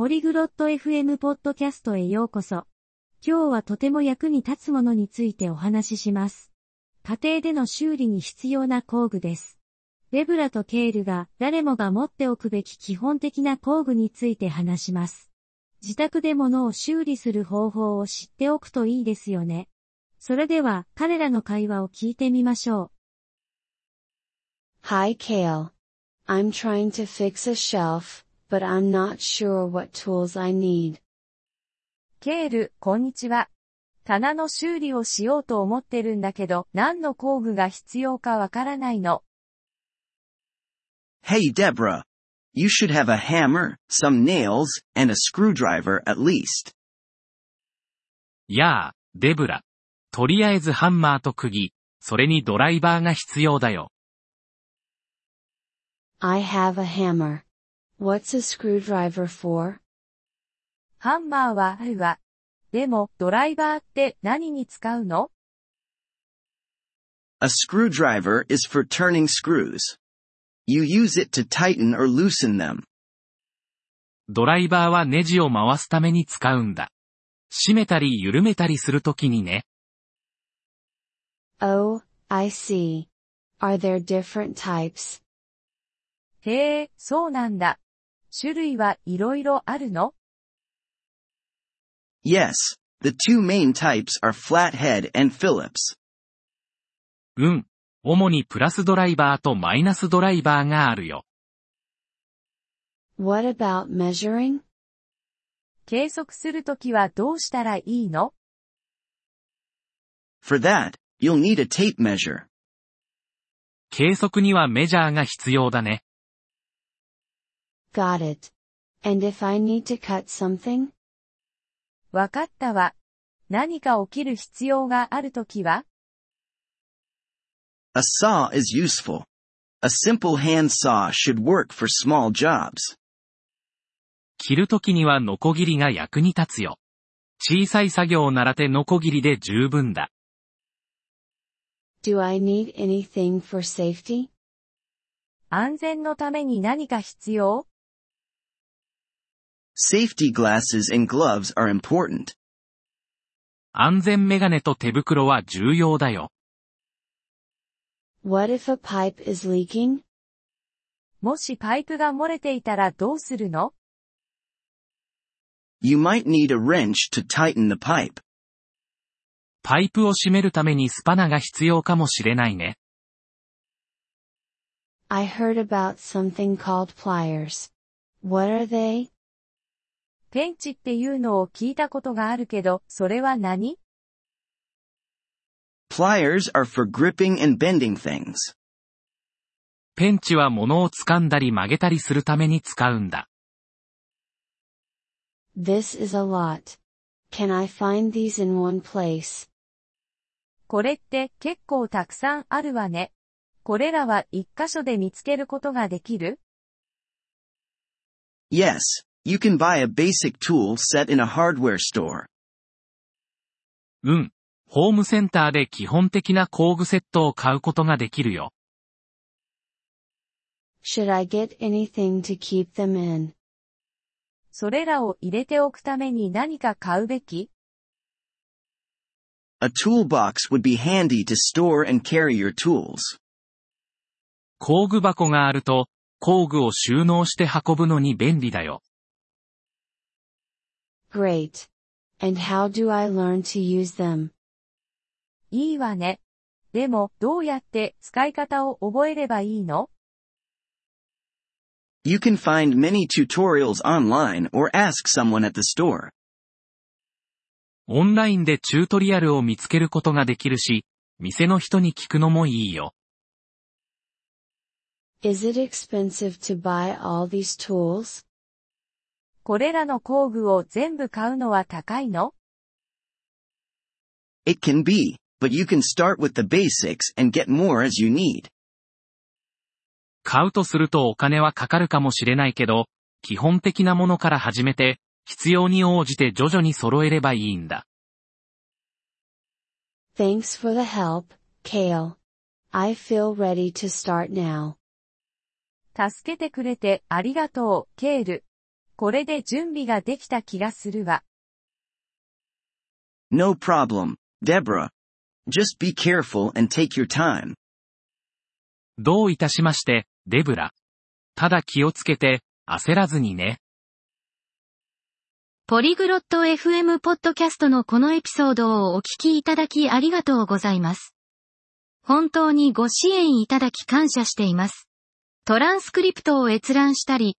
ポリグロット FM ポッドキャストへようこそ。今日はとても役に立つものについてお話しします。家庭での修理に必要な工具です。レブラとケールが誰もが持っておくべき基本的な工具について話します。自宅で物を修理する方法を知っておくといいですよね。それでは彼らの会話を聞いてみましょう。Hi Kale. I'm trying to fix a shelf. But I'm not sure what tools I need. ケール、こんにちは。棚の修理をしようと思ってるんだけど、何の工具が必要かわからないの。Hey Deborah. You should have a hammer, some nails, and a screwdriver at least. やあ、デブラ。とりあえずハンマーと釘、それにドライバーが必要だよ。I have a hammer. What's a screwdriver for? ハンマーはあるわ。でも、ドライバーって何に使うの A screwdriver is for turning screws. You use it to tighten or loosen them. ドライバーはネジを回すために使うんだ。締めたり緩めたりするときにね。Oh, I see. Are there different types? へえ、そうなんだ。種類はいろいろあるの Yes, the two main types are flathead and Phillips. うん。主にプラスドライバーとマイナスドライバーがあるよ。What about measuring? 計測するときはどうしたらいいの For that, you'll need a tape measure. 計測にはメジャーが必要だね。Got it. And if I need to cut something? わかったわ。何か起きる必要があるときは A saw is useful. A simple hand saw should work for small jobs. 切るときにはノコギリが役に立つよ。小さい作業を習ってノコギリで十分だ。Do I need anything for safety? 安全のために何か必要 Safety glasses and gloves are important. 安全メガネと手袋は重要だよ。What if a pipe is leaking? もしパイプが漏れていたらどうするの You might need a wrench to tighten the pipe. パイプを閉めるためにスパナが必要かもしれないね。I heard about something called pliers. What are they? ペンチっていうのを聞いたことがあるけど、それは何？Pliers are for gripping and bending things. ペンチは物を掴んだり曲げたりするために使うんだ。This is a lot. Can I find these in one place? これって結構たくさんあるわね。これらは一箇所で見つけることができる？Yes, You can buy a basic tool set in a hardware store. うん。ホームセンターで基本的な工具セットを買うことができるよ。Should I get anything to keep them in? それらを入れておくために何か買うべき A toolbox would be handy to store and carry your tools. 工具箱があると、工具を収納して運ぶのに便利だよ。Great. And how do I learn to use them? いいわね。でも、どうやって使い方を覚えればいいの You can find many tutorials online or ask someone at the store. オンラインでチュートリアルを見つけることができるし、店の人に聞くのもいいよ。Is it expensive to buy all these tools? これらの工具を全部買うのは高いの It can be, but you can start with the basics and get more as you need. 買うとするとお金はかかるかもしれないけど、基本的なものから始めて、必要に応じて徐々に揃えればいいんだ。Thanks for the help, Kale. I feel ready to start now. 助けてくれてありがとう、ケール。これで準備ができた気がするわ。No problem, Deborah. Just be careful and take your time. どういたしまして、デブラ。ただ気をつけて、焦らずにね。ポリグロット FM ポッドキャストのこのエピソードをお聞きいただきありがとうございます。本当にご支援いただき感謝しています。トランスクリプトを閲覧したり、